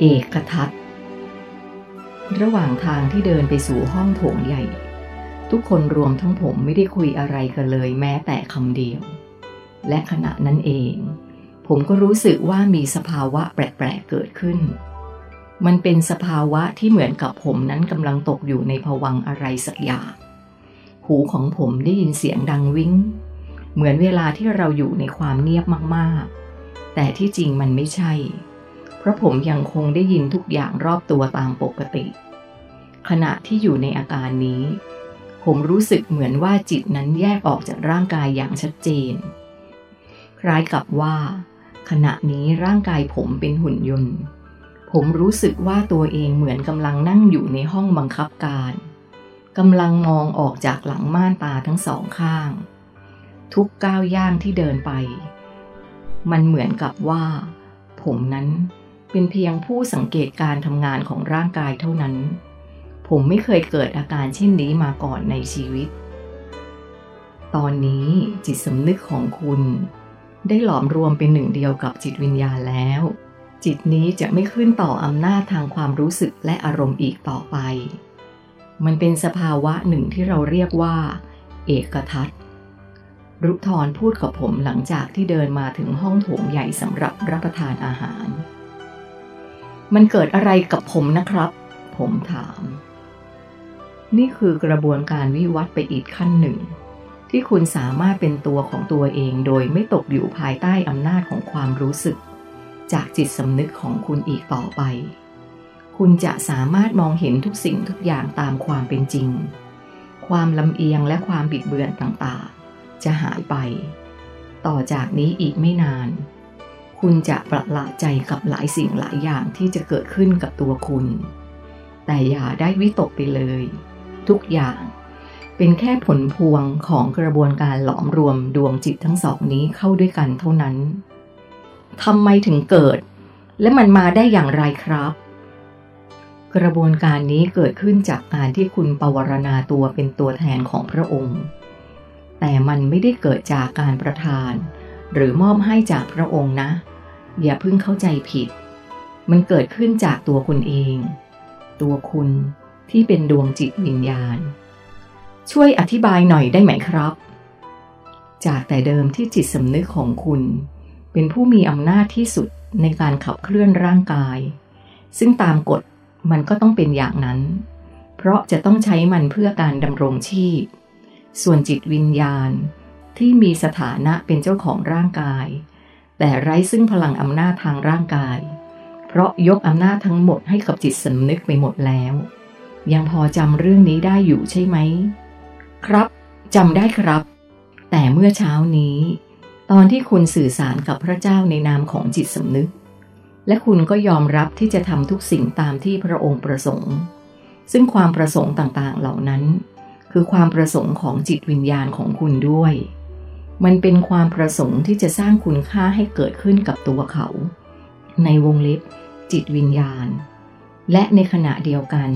เอกทัศน์ระหว่างทางที่เดินไปสู่ห้องโถงใหญ่ ทุกคนรวมทั้งผมไม่ได้คุยอะไรกันเลยแม้แต่คำเดียว และขณะนั้นเอง ผมก็รู้สึกว่ามีสภาวะแปลกๆเกิดขึ้น มันเป็นสภาวะที่เหมือนกับผมนั้นกำลังตกอยู่ในภวังอะไรสักอย่าง หูของผมได้ยินเสียงดังวิ้ง เหมือนเวลาที่เราอยู่ในความเงียบมากๆ แต่ที่จริงมันไม่ใช่เราะผมยังคงได้ยินทุกอย่างรอบตัวตามปกติ ขณะที่อยู่ในอาการนี้ ผมรู้สึกเหมือนว่าจิตนั้นแยกออกจากร่างกายอย่างชัดเจน คล้ายกับว่า ขณะนี้ร่างกายผมเป็นหุ่นยนต์ ผมรู้สึกว่าตัวเองเหมือนกำลังนั่งอยู่ในห้องบังคับการกำลังมองออกจากหลังม่านตาทั้งสองข้าง ทุกก้าวย่างที่เดินไป มันเหมือนกับว่า ผมนั้น เป็นเพียงผู้สังเกตการทำงานของร่างกายเท่านั้น ผมไม่เคยเกิดอาการเช่นนี้มาก่อนในชีวิต ตอนนี้จิตสำนึกของคุณ ได้หลอมรวมเป็นหนึ่งเดียวกับจิตวิญญาณแล้ว จิตนี้จะไม่ขึ้นต่ออำนาจทางความรู้สึกและอารมณ์อีกต่อไป มันเป็นสภาวะหนึ่งที่เราเรียกว่า เอกทัศน์รุทรพูดกับผมหลังจากที่เดินมาถึงห้องโถงใหญ่สำหรับรับประทานอาหาร มันเกิดอะไรกับผมนะครับ ผมถาม นี่คือกระบวนการวิวัฒน์ไปอีกขั้นหนึ่ง ที่คุณสามารถเป็นตัวของตัวเองโดยไม่ตกอยู่ภายใต้อำนาจของความรู้สึก จากจิตสำนึกของคุณอีกต่อไป คุณจะสามารถมองเห็นทุกสิ่งทุกอย่างตามความเป็นจริง ความลำเอียงและความบิดเบือนต่างๆ จะหายไป ต่อจากนี้อีกไม่นาน คุณจะประหลาดใจกับหลายสิ่งหลายอย่างที่จะเกิดขึ้นกับตัวคุณ แต่อย่าได้วิตกไปเลย ทุกอย่างเป็นแค่ผลพวงของกระบวนการหลอมรวมดวงจิตทั้งสองนี้เข้าด้วยกันเท่านั้นทำไมถึงเกิด และมันมาได้อย่างไรครับ กระบวนการนี้เกิดขึ้นจากการที่คุณปวารณาตัวเป็นตัวแทนของพระองค์ แต่มันไม่ได้เกิดจากการประทาน หรือมอบให้จากพระองค์นะ อย่าเพิ่งเข้าใจผิด มันเกิดขึ้นจากตัวคุณเอง ตัวคุณที่เป็นดวงจิตวิญญาณ ช่วยอธิบายหน่อยได้ไหมครับ จากแต่เดิมที่จิตสำนึกของคุณ เป็นผู้มีอำนาจที่สุดในการขับเคลื่อนร่างกาย ซึ่งตามกฎมันก็ต้องเป็นอย่างนั้น เพราะจะต้องใช้มันเพื่อการดำรงชีพ ส่วนจิตวิญญาณที่มีสถานะเป็นเจ้าของร่างกาย แต่ไร้ซึ่งพลังอำนาจทางร่างกาย เพราะยกอำนาจทั้งหมดให้กับจิตสำนึกไปหมดแล้ว ยังพอจำเรื่องนี้ได้อยู่ใช่ไหม ครับจำได้ครับ แต่เมื่อเช้านี้ ตอนที่คุณสื่อสารกับพระเจ้าในนามของจิตสำนึก และคุณก็ยอมรับที่จะทำทุกสิ่งตามที่พระองค์ประสงค์ ซึ่งความประสงค์ต่างๆเหล่านั้น คือความประสงค์ของจิตวิญญาณของคุณด้วย มันเป็นความประสงค์ที่จะสร้างคุณค่าให้เกิดขึ้นกับตัวเขา ในวงเล็บ จิตวิญญาณ และในขณะเดียวกัน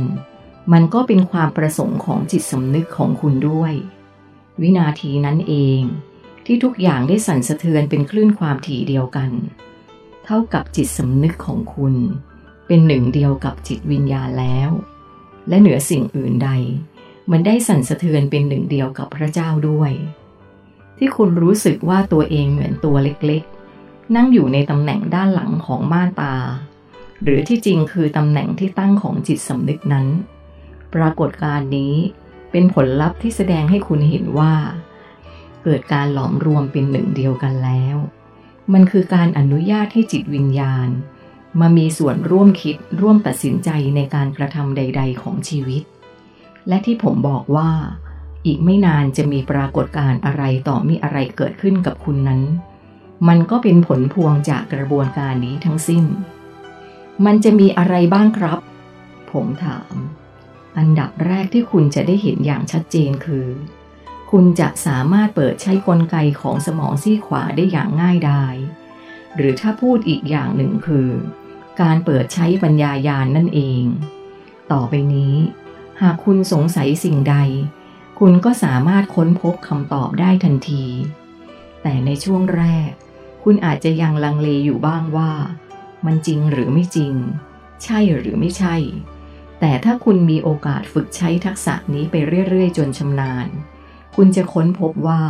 มันก็เป็นความประสงค์ของจิตสำนึกของคุณด้วย วินาทีนั้นเอง ที่ทุกอย่างได้สั่นสะเทือนเป็นคลื่นความถี่เดียวกัน เท่ากับจิตสำนึกของคุณ เป็นหนึ่งเดียวกับจิตวิญญาณแล้ว และเหนือสิ่งอื่นใด มันได้สั่นสะเทือนเป็นหนึ่งเดียวกับพระเจ้าด้วย ที่คุณรู้สึกว่าตัวเองเหมือนตัวเล็กๆ นั่งอยู่ในตำแหน่งด้านหลังของม่านตา หรือที่จริงคือตำแหน่งที่ตั้งของจิตสำนึกนั้น ปรากฏการณ์นี้เป็นผลลัพธ์ที่แสดงให้คุณเห็นว่า เกิดการหลอมรวมเป็นหนึ่งเดียวกันแล้ว มันคือการอนุญาตให้จิตวิญญาณ มามีส่วนร่วมคิดร่วมตัดสินใจในการกระทำใด ๆ ของชีวิต และที่ผมบอกว่า อีกไม่นานจะมีปรากฏการณ์อะไรต่อมีอะไรเกิดขึ้นกับคุณนั้น มันก็เป็นผลพวงจากกระบวนการนี้ทั้งสิ้น มันจะมีอะไรบ้างครับ ผมถาม อันดับแรกที่คุณจะได้เห็นอย่างชัดเจนคือ คุณจะสามารถเปิดใช้กลไกของสมองซีขวาได้อย่างง่ายดาย หรือถ้าพูดอีกอย่างหนึ่งคือ การเปิดใช้ปัญญายาณนนั่นเอง ต่อไปนี้ หากคุณสงสัยสิ่งใด คุณก็สามารถค้นพบคำตอบได้ทันที แต่ในช่วงแรก คุณอาจจะยังลังเลอยู่บ้างว่า มันจริงหรือไม่จริง ใช่หรือไม่ใช่ แต่ถ้าคุณมีโอกาสฝึกใช้ทักษะนี้ไปเรื่อยๆ จนชำนาญ คุณจะค้นพบว่า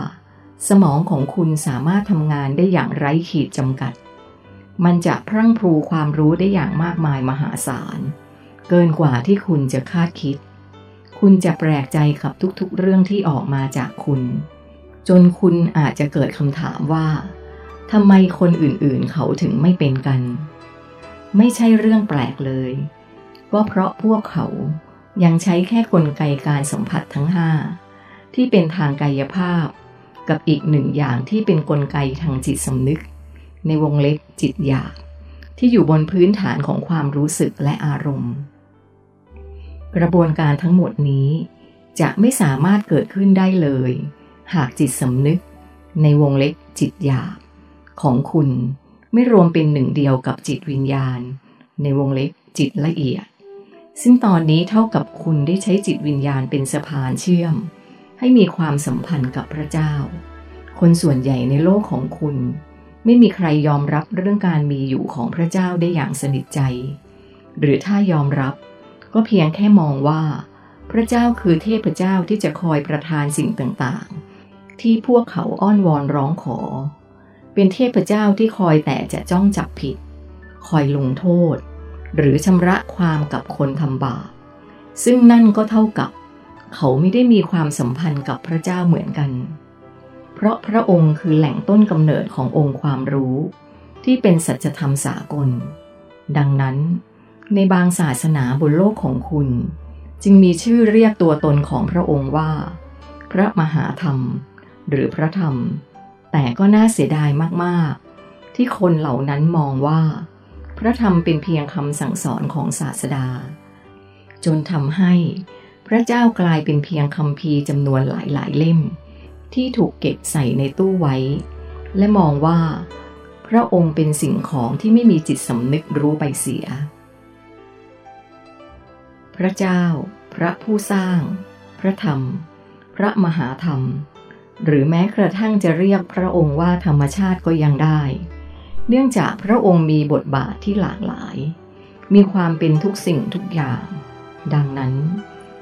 สมองของคุณสามารถทำงานได้อย่างไร้ขีดจำกัด มันจะพรั่งพรูความรู้ได้อย่างมากมายมหาศาล เกินกว่าที่คุณจะคาดคิด คุณจะแปลกใจกับทุกๆ เรื่องที่ออกมาจากคุณ จนคุณอาจจะเกิดคำถามว่าทำไมคนอื่นๆ เขาถึงไม่เป็นกัน ไม่ใช่เรื่องแปลกเลย ก็เพราะพวกเขายังใช้แค่กลไกการสัมผัสทั้งห้าที่เป็นทางกายภาพ กับอีกหนึ่งอย่างที่เป็นนกลไกทางจิตสำนึก ในวงเล็บจิตอยาก ที่อยู่บนพื้นฐานของความรู้สึกและอารมณ์ กระบวนการทั้งหมดนี้ จะไม่สามารถเกิดขึ้นได้เลย หากจิตสำนึก ในวงเล็บจิตอยากของคุณไม่รวมเป็นหนึ่งเดียวกับจิตวิญญาณ ในวงเล็บจิตละเอียด ซึ่งตอนนี้เท่ากับคุณได้ใช้จิตวิญญาณเป็นสะพานเชื่อม ให้มีความสัมพันธ์กับพระเจ้า คนส่วนใหญ่ในโลกของคุณ ไม่มีใครยอมรับเรื่องการมีอยู่ของพระเจ้าได้อย่างสนิทใจ หรือถ้ายอมรับ ก็เพียงแค่มองว่า พระเจ้าคือเทพเจ้าที่จะคอยประทานสิ่งต่างๆ ที่พวกเขาอ้อนวอนร้องขอ เป็นเทพเจ้าที่คอยแต่จะจ้องจับผิด คอยลงโทษ หรือชำระความกับคนทำบาปซึ่งนั่นก็เท่ากับ เขาไม่ได้มีความสัมพันธ์กับพระเจ้าเหมือนกัน เพราะพระองค์คือแหล่งต้นกำเนิดขององค์ความรู้ ที่เป็นสัจธรรมสากล ดังนั้น ในบางศาสนาบนโลกของคุณ จึงมีชื่อเรียกตัวตนของพระองค์ว่า พระมหาธรรม หรือพระธรรม แต่ก็น่าเสียดายมากๆ ที่คนเหล่านั้นมองว่า พระธรรมเป็นเพียงคำสั่งสอนของศาสดา จนทำให้พระเจ้ากลายเป็นเพียงคำพีจำนวนหลายๆเล่ม ที่ถูกเก็บใส่ในตู้ไว้ และมองว่า พระองค์เป็นสิ่งของที่ไม่มีจิตสำนึกรู้ไปเสีย พระเจ้า พระผู้สร้าง พระธรรม พระมหาธรรม หรือแม้กระทั่งจะเรียกพระองค์ว่าธรรมชาติก็ยังได้ เนื่องจากพระองค์มีบทบาทที่หลากหลาย มีความเป็นทุกสิ่งทุกอย่าง ดังนั้น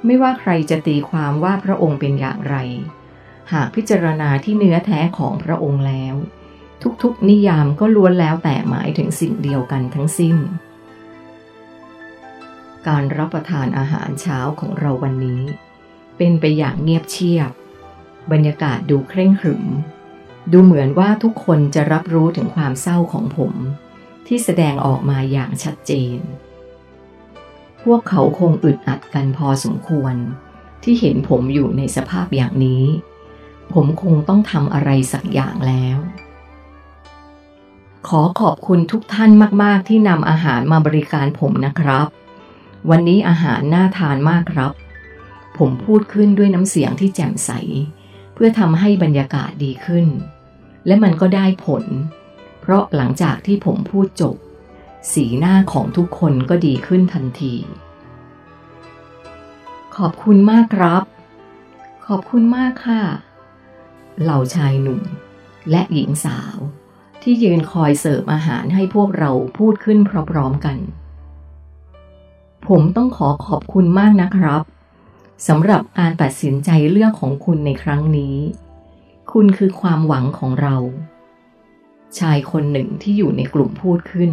ไม่ว่าใครจะตีความว่าพระองค์เป็นอย่างไร หากพิจารณาที่เนื้อแท้ของพระองค์แล้ว ทุกๆนิยามก็ล้วนแล้วแต่หมายถึงสิ่งเดียวกันทั้งสิ้น การรับประทานอาหารเช้าของเราวันนี้ เป็นไปอย่างเงียบเชียบ บรรยากาศดูเคร่งขรึม ดูเหมือนว่าทุกคนจะรับรู้ถึงความเศร้าของผม ที่แสดงออกมาอย่างชัดเจน พวกเขาคงอึดอัดกันพอสมควร ที่เห็นผมอยู่ในสภาพอย่างนี้ ผมคงต้องทำอะไรสักอย่างแล้วขอขอบคุณทุกท่านมาก ๆ ที่นำอาหารมาบริการผมนะครับ วันนี้อาหารน่าทานมากครับ ผมพูดขึ้นด้วยน้ำเสียงที่แจ่มใส เพื่อทำให้บรรยากาศดีขึ้น และมันก็ได้ผล เพราะหลังจากที่ผมพูดจบ สีหน้าของทุกคนก็ดีขึ้นทันที ขอบคุณมากครับ ขอบคุณมากค่ะ เหล่าชายหนุ่ม และหญิงสาว ที่ยืนคอยเสิร์ฟอาหารให้พวกเราพูดขึ้นพร้อมๆกัน ผมต้องขอขอบคุณมากนะครับสำหรับการตัดสินใจเลือกของคุณในครั้งนี้ คุณคือความหวังของเรา ชายคนหนึ่งที่อยู่ในกลุ่มพูดขึ้น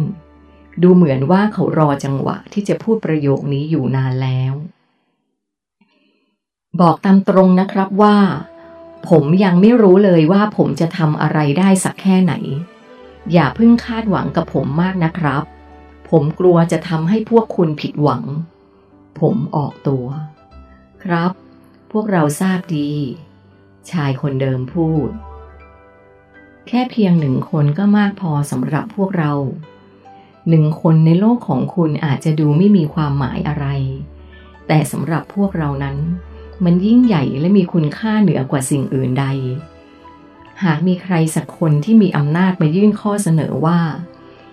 ดูเหมือนว่าเขารอจังหวะที่จะพูดประโยคนี้อยู่นานแล้ว บอกตามตรงนะครับว่า ผมยังไม่รู้เลยว่าผมจะทำอะไรได้สักแค่ไหน อย่าเพิ่งคาดหวังกับผมมากนะครับ ผมกลัวจะทำให้พวกคุณผิดหวัง ผมออกตัว ครับ พวกเราทราบดี ชายคนเดิมพูด แค่เพียงหนึ่งคนก็มากพอสำหรับพวกเรา หนึ่งคนในโลกของคุณอาจจะดูไม่มีความหมายอะไร แต่สำหรับพวกเรานั้น มันยิ่งใหญ่และมีคุณค่าเหนือกว่าสิ่งอื่นใด หากมีใครสักคนที่มีอำนาจมายื่นข้อเสนอว่า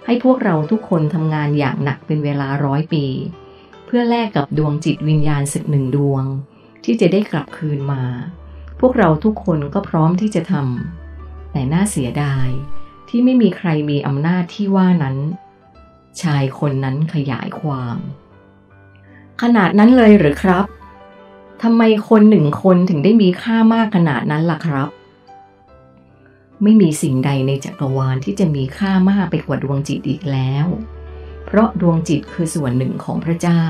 ให้พวกเราทุกคนทำงานอย่างหนักเป็นเวลาร้อยปี เพื่อแลกกับดวงจิตวิญญาณสักหนึ่งดวง ที่จะได้กลับคืนมา พวกเราทุกคนก็พร้อมที่จะทำแต่น่าเสียดายที่ไม่มีใครมีอำนาจที่ว่านั้น ชายคนนั้นขยายความ ขนาดนั้นเลยหรือครับทำไมคนหนึ่งคนถึงได้มีค่ามากขนาดนั้นล่ะครับ ไม่มีสิ่งใดในจักรวาลที่จะมีค่ามากไปกว่าดวงจิตอีกแล้ว เพราะดวงจิตคือส่วนหนึ่งของพระเจ้า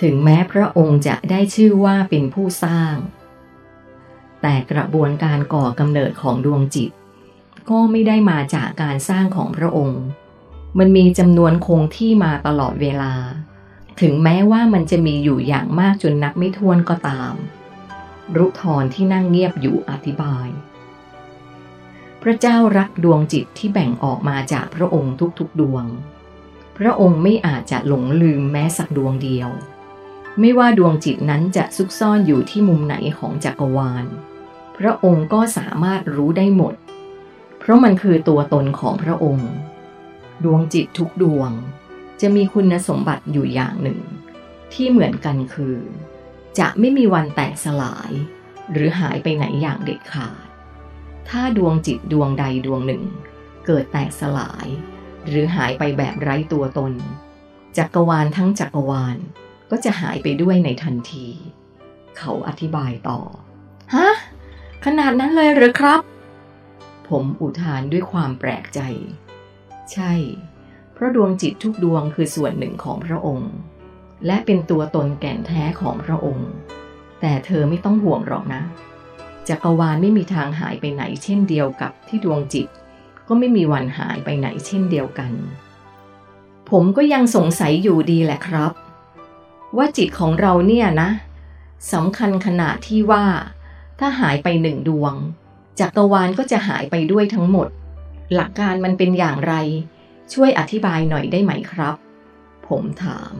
ถึงแม้พระองค์จะได้ชื่อว่าเป็นผู้สร้าง แต่กระบวนการก่อกำเนิดของดวงจิต ก็ไม่ได้มาจากการสร้างของพระองค์ มันมีจำนวนคงที่มาตลอดเวลา ถึงแม้ว่ามันจะมีอยู่อย่างมากจนนับไม่ถ้วนก็ตาม รุทรที่นั่งเงียบอยู่อธิบาย พระเจ้ารักดวงจิตที่แบ่งออกมาจากพระองค์ทุกๆดวง พระองค์ไม่อาจจะหลงลืมแม้สักดวงเดียว ไม่ว่าดวงจิตนั้นจะซุกซ่อนอยู่ที่มุมไหนของจักรวาล พระองค์ก็สามารถรู้ได้หมด เพราะมันคือตัวตนของพระองค์ ดวงจิตทุกดวงจะมีคุณสมบัติอยู่อย่างหนึ่ง ที่เหมือนกันคือ จะไม่มีวันแตกสลาย หรือหายไปไหนอย่างเด็ดขาด ถ้าดวงจิตดวงใดดวงหนึ่ง เกิดแตกสลาย หรือหายไปแบบไร้ตัวตน จักรวาลทั้งจักรวาลก็จะหายไปด้วยในทันที เขาอธิบายต่อ ฮะ ขนาดนั้นเลยหรือครับ ผมอุทานด้วยความแปลกใจ ใช่ เพราะดวงจิตทุกดวงคือส่วนหนึ่งของพระองค์ และเป็นตัวตนแก่นแท้ของพระองค์ แต่เธอไม่ต้องห่วงหรอกนะ จักรวาลไม่มีทางหายไปไหนเช่นเดียวกับที่ดวงจิต ก็ไม่มีวันหายไปไหนเช่นเดียวกัน ผมก็ยังสงสัยอยู่ดีแหละครับ ว่าจิตของเราเนี่ยนะสำคัญขนาดที่ว่า ถ้าหายไปหนึ่งดวงจักรวาลก็จะหายไปด้วยทั้งหมด หลักการมันเป็นอย่างไร ช่วยอธิบายหน่อยได้ไหมครับ ผมถาม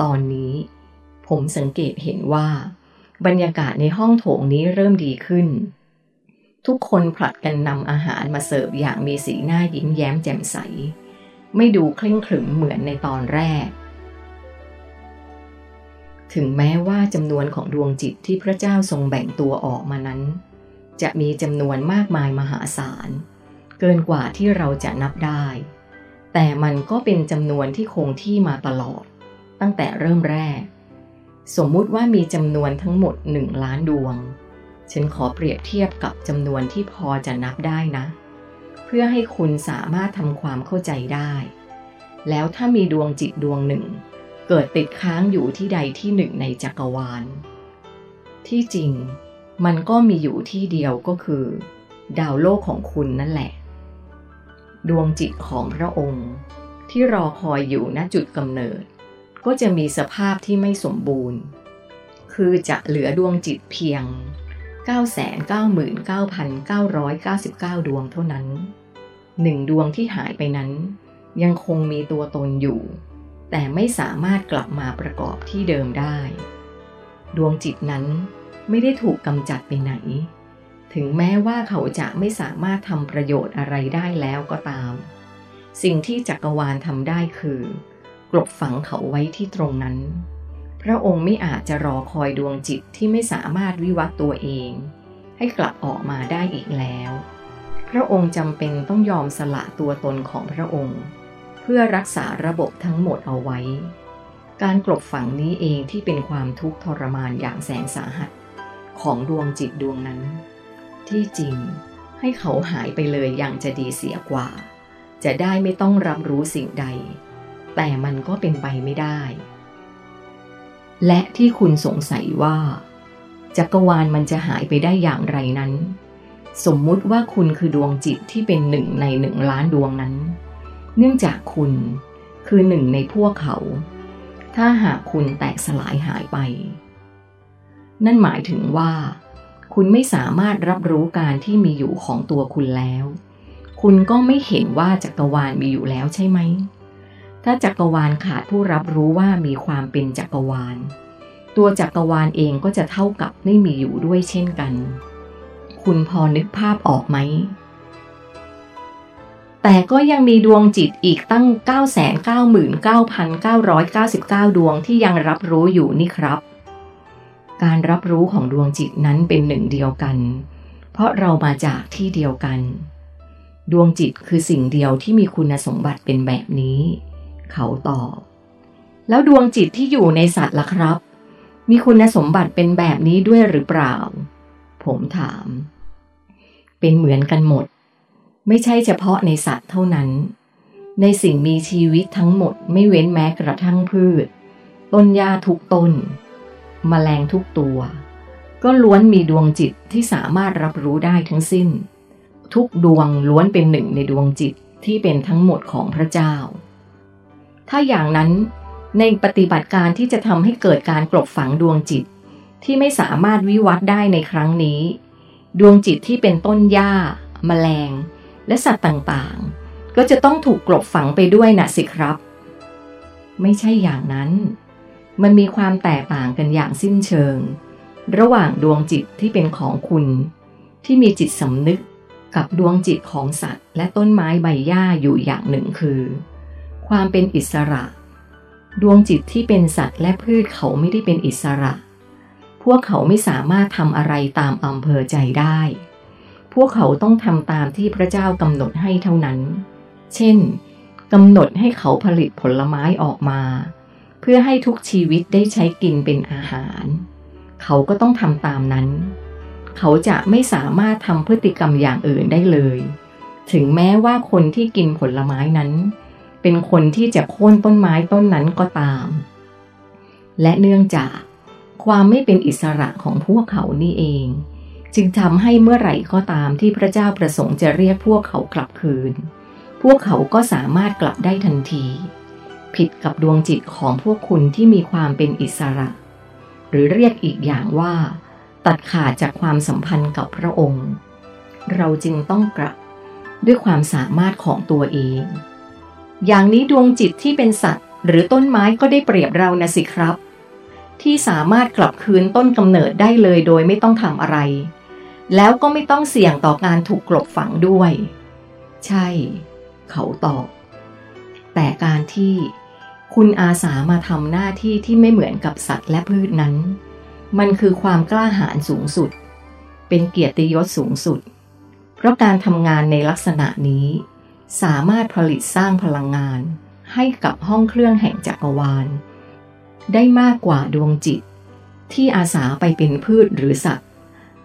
ตอนนี้ผมสังเกตเห็นว่า บรรยากาศในห้องโถงนี้เริ่มดีขึ้น ทุกคนผลัดกันนำอาหารมาเสิร์ฟอย่างมีสีหน้ายิ้มแย้มแจ่มใส ไม่ดูเคร่งขรึมเหมือนในตอนแรก ถึงแม้ว่าจำนวนของดวงจิตที่พระเจ้าทรงแบ่งตัวออกมานั้น จะมีจำนวนมากมายมหาศาล เกินกว่าที่เราจะนับได้ แต่มันก็เป็นจำนวนที่คงที่มาตลอด ตั้งแต่เริ่มแรก สมมุติว่ามีจำนวนทั้งหมดหนึ่งล้านดวง ฉันขอเปรียบเทียบกับจำนวนที่พอจะนับได้นะ เพื่อให้คุณสามารถทำความเข้าใจได้ แล้วถ้ามีดวงจิตดวงหนึ่ง เกิดติดค้างอยู่ที่ใดที่หนึ่งในจักรวาล ที่จริง มันก็มีอยู่ที่เดียวก็คือ ดาวโลกของคุณนั่นแหละ ดวงจิตของพระองค์ ที่รอคอยอยู่ณจุดกำเนิด ก็จะมีสภาพที่ไม่สมบูรณ์ คือจะเหลือดวงจิตเพียง 999,999 ดวงเท่านั้นหนึ่งดวงที่หายไปนั้น ยังคงมีตัวตนอยู่ แต่ไม่สามารถกลับมาประกอบที่เดิมได้ ดวงจิตนั้นไม่ได้ถูกกำจัดไปไหน ถึงแม้ว่าเขาจะไม่สามารถทำประโยชน์อะไรได้แล้วก็ตาม สิ่งที่จักรวาลทำได้คือ กลบฝังเขาไว้ที่ตรงนั้น พระองค์ไม่อาจจะรอคอยดวงจิตที่ไม่สามารถวิวัตตัวเอง ให้กลับออกมาได้อีกแล้ว พระองค์จำเป็นต้องยอมสละตัวตนของพระองค์ เพื่อรักษาระบบทั้งหมดเอาไว้ การกลบฝังนี้เองที่เป็นความทุกข์ทรมานอย่างแสนสาหัส ของดวงจิตดวงนั้น ที่จริงให้เขาหายไปเลยอย่างจะดีเสียกว่า จะได้ไม่ต้องรับรู้สิ่งใด แต่มันก็เป็นไปไม่ได้ และที่คุณสงสัยว่า จักรวาลมันจะหายไปได้อย่างไรนั้น สมมุติว่าคุณคือดวงจิตที่เป็นหนึ่งในหนึ่งล้านดวงนั้น เนื่องจากคุณคือหนึ่งในพวกเขา ถ้าหากคุณแตกสลายหายไป นั่นหมายถึงว่า คุณไม่สามารถรับรู้การที่มีอยู่ของตัวคุณแล้ว คุณก็ไม่เห็นว่าจักรวาลมีอยู่แล้วใช่ไหม ถ้าจักรวาลขาดผู้รับรู้ว่ามีความเป็นจักรวาล ตัวจักรวาลเองก็จะเท่ากับไม่มีอยู่ด้วยเช่นกัน คุณพอนึกภาพออกไหม แต่ก็ยังมีดวงจิตอีกตั้ง 999,999 ดวงที่ยังรับรู้อยู่นี่ครับ การรับรู้ของดวงจิตนั้นเป็นหนึ่งเดียวกัน เพราะเรามาจากที่เดียวกัน ดวงจิตคือสิ่งเดียวที่มีคุณสมบัติเป็นแบบนี้ เขาตอบ แล้วดวงจิตที่อยู่ในสัตว์ล่ะครับ มีคุณสมบัติเป็นแบบนี้ด้วยหรือเปล่า ผมถาม เป็นเหมือนกันหมด ไม่ใช่เฉพาะในสัตว์เท่านั้น ในสิ่งมีชีวิตทั้งหมดไม่เว้นแม้กระทั่งพืช ต้นหญ้าทุกต้นมแมลงทุกตัว ก็ล้วนมีดวงจิตที่สามารถรับรู้ได้ทั้งสิ้น ทุกดวงล้วนเป็นหนึ่งในดวงจิตที่เป็นทั้งหมดของพระเจ้า ถ้าอย่างนั้นในปฏิบัติการที่จะทำให้เกิดการกลบฝังดวงจิต ที่ไม่สามารถวิวัฒได้ในครั้งนี้ ดวงจิตที่เป็นต้นหญ้าแมลง และสัตว์ต่างๆ ก็จะต้องถูกกลบฝังไปด้วยนะสิครับ ไม่ใช่อย่างนั้น มันมีความแตกต่างกันอย่างสิ้นเชิง ระหว่างดวงจิตที่เป็นของคุณ ที่มีจิตสำนึกกับดวงจิตของสัตว์ และต้นไม้ใบหญ้าอยู่อย่างหนึ่งคือ ความเป็นอิสระ ดวงจิตที่เป็นสัตว์และพืชเขาไม่ได้เป็นอิสระ พวกเขาไม่สามารถทำอะไรตามอำเภอใจได้ พวกเขาต้องทำตามที่พระเจ้ากำหนดให้เท่านั้น เช่นกำหนดให้เขาผลิตผลไม้ออกมา เพื่อให้ทุกชีวิตได้ใช้กินเป็นอาหาร เขาก็ต้องทำตามนั้น เขาจะไม่สามารถทำพฤติกรรมอย่างอื่นได้เลย ถึงแม้ว่าคนที่กินผลไม้นั้น เป็นคนที่จะโค่นต้นไม้ต้นนั้นก็ตาม และเนื่องจากความไม่เป็นอิสระของพวกเขานี่เอง จึงทำให้เมื่อไหร่ก็ตามที่พระเจ้าประสงค์จะเรียกพวกเขากลับคืน พวกเขาก็สามารถกลับได้ทันที ผิดกับดวงจิตของพวกคุณที่มีความเป็นอิสระ หรือเรียกอีกอย่างว่า ตัดขาดจากความสัมพันธ์กับพระองค์ เราจึงต้องกลับด้วยความสามารถของตัวเอง อย่างนี้ดวงจิตที่เป็นสัตว์ หรือต้นไม้ก็ได้เปรียบเรานะสิครับ ที่สามารถกลับคืนต้นกำเนิดได้เลยโดยไม่ต้องทำอะไร แล้วก็ไม่ต้องเสี่ยงต่อการถูกกลบฝังด้วย ใช่ เขาตอบ แต่การที่คุณอาสามาทำหน้าที่ที่ไม่เหมือนกับสัตว์และพืชนั้น มันคือความกล้าหาญสูงสุด เป็นเกียรติยศสูงสุด เพราะการทำงานในลักษณะนี้ สามารถผลิตสร้างพลังงาน ให้กับห้องเครื่องแห่งจักรวาล ได้มากกว่าดวงจิต ที่อาสาไปเป็นพืชหรือสัตว์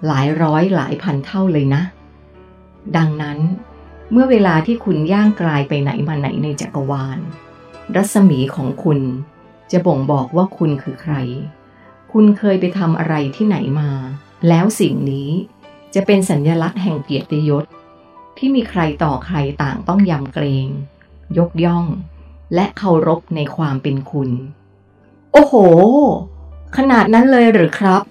หลายร้อยหลายพันเท่าเลยนะ ดังนั้น เมื่อเวลาที่คุณย่างกลายไปไหนมาไหนในจักรวาล รัศมีของคุณจะบ่งบอกว่าคุณคือใคร คุณเคยไปทำอะไรที่ไหนมา แล้วสิ่งนี้จะเป็นสัญญลักษณ์แห่งเกียรติยศ ที่มีใครต่อใครต่างต้องยำเกรง ยกย่อง และเคารพในความเป็นคุณ โอ้โห ขนาดนั้นเลยหรือครับ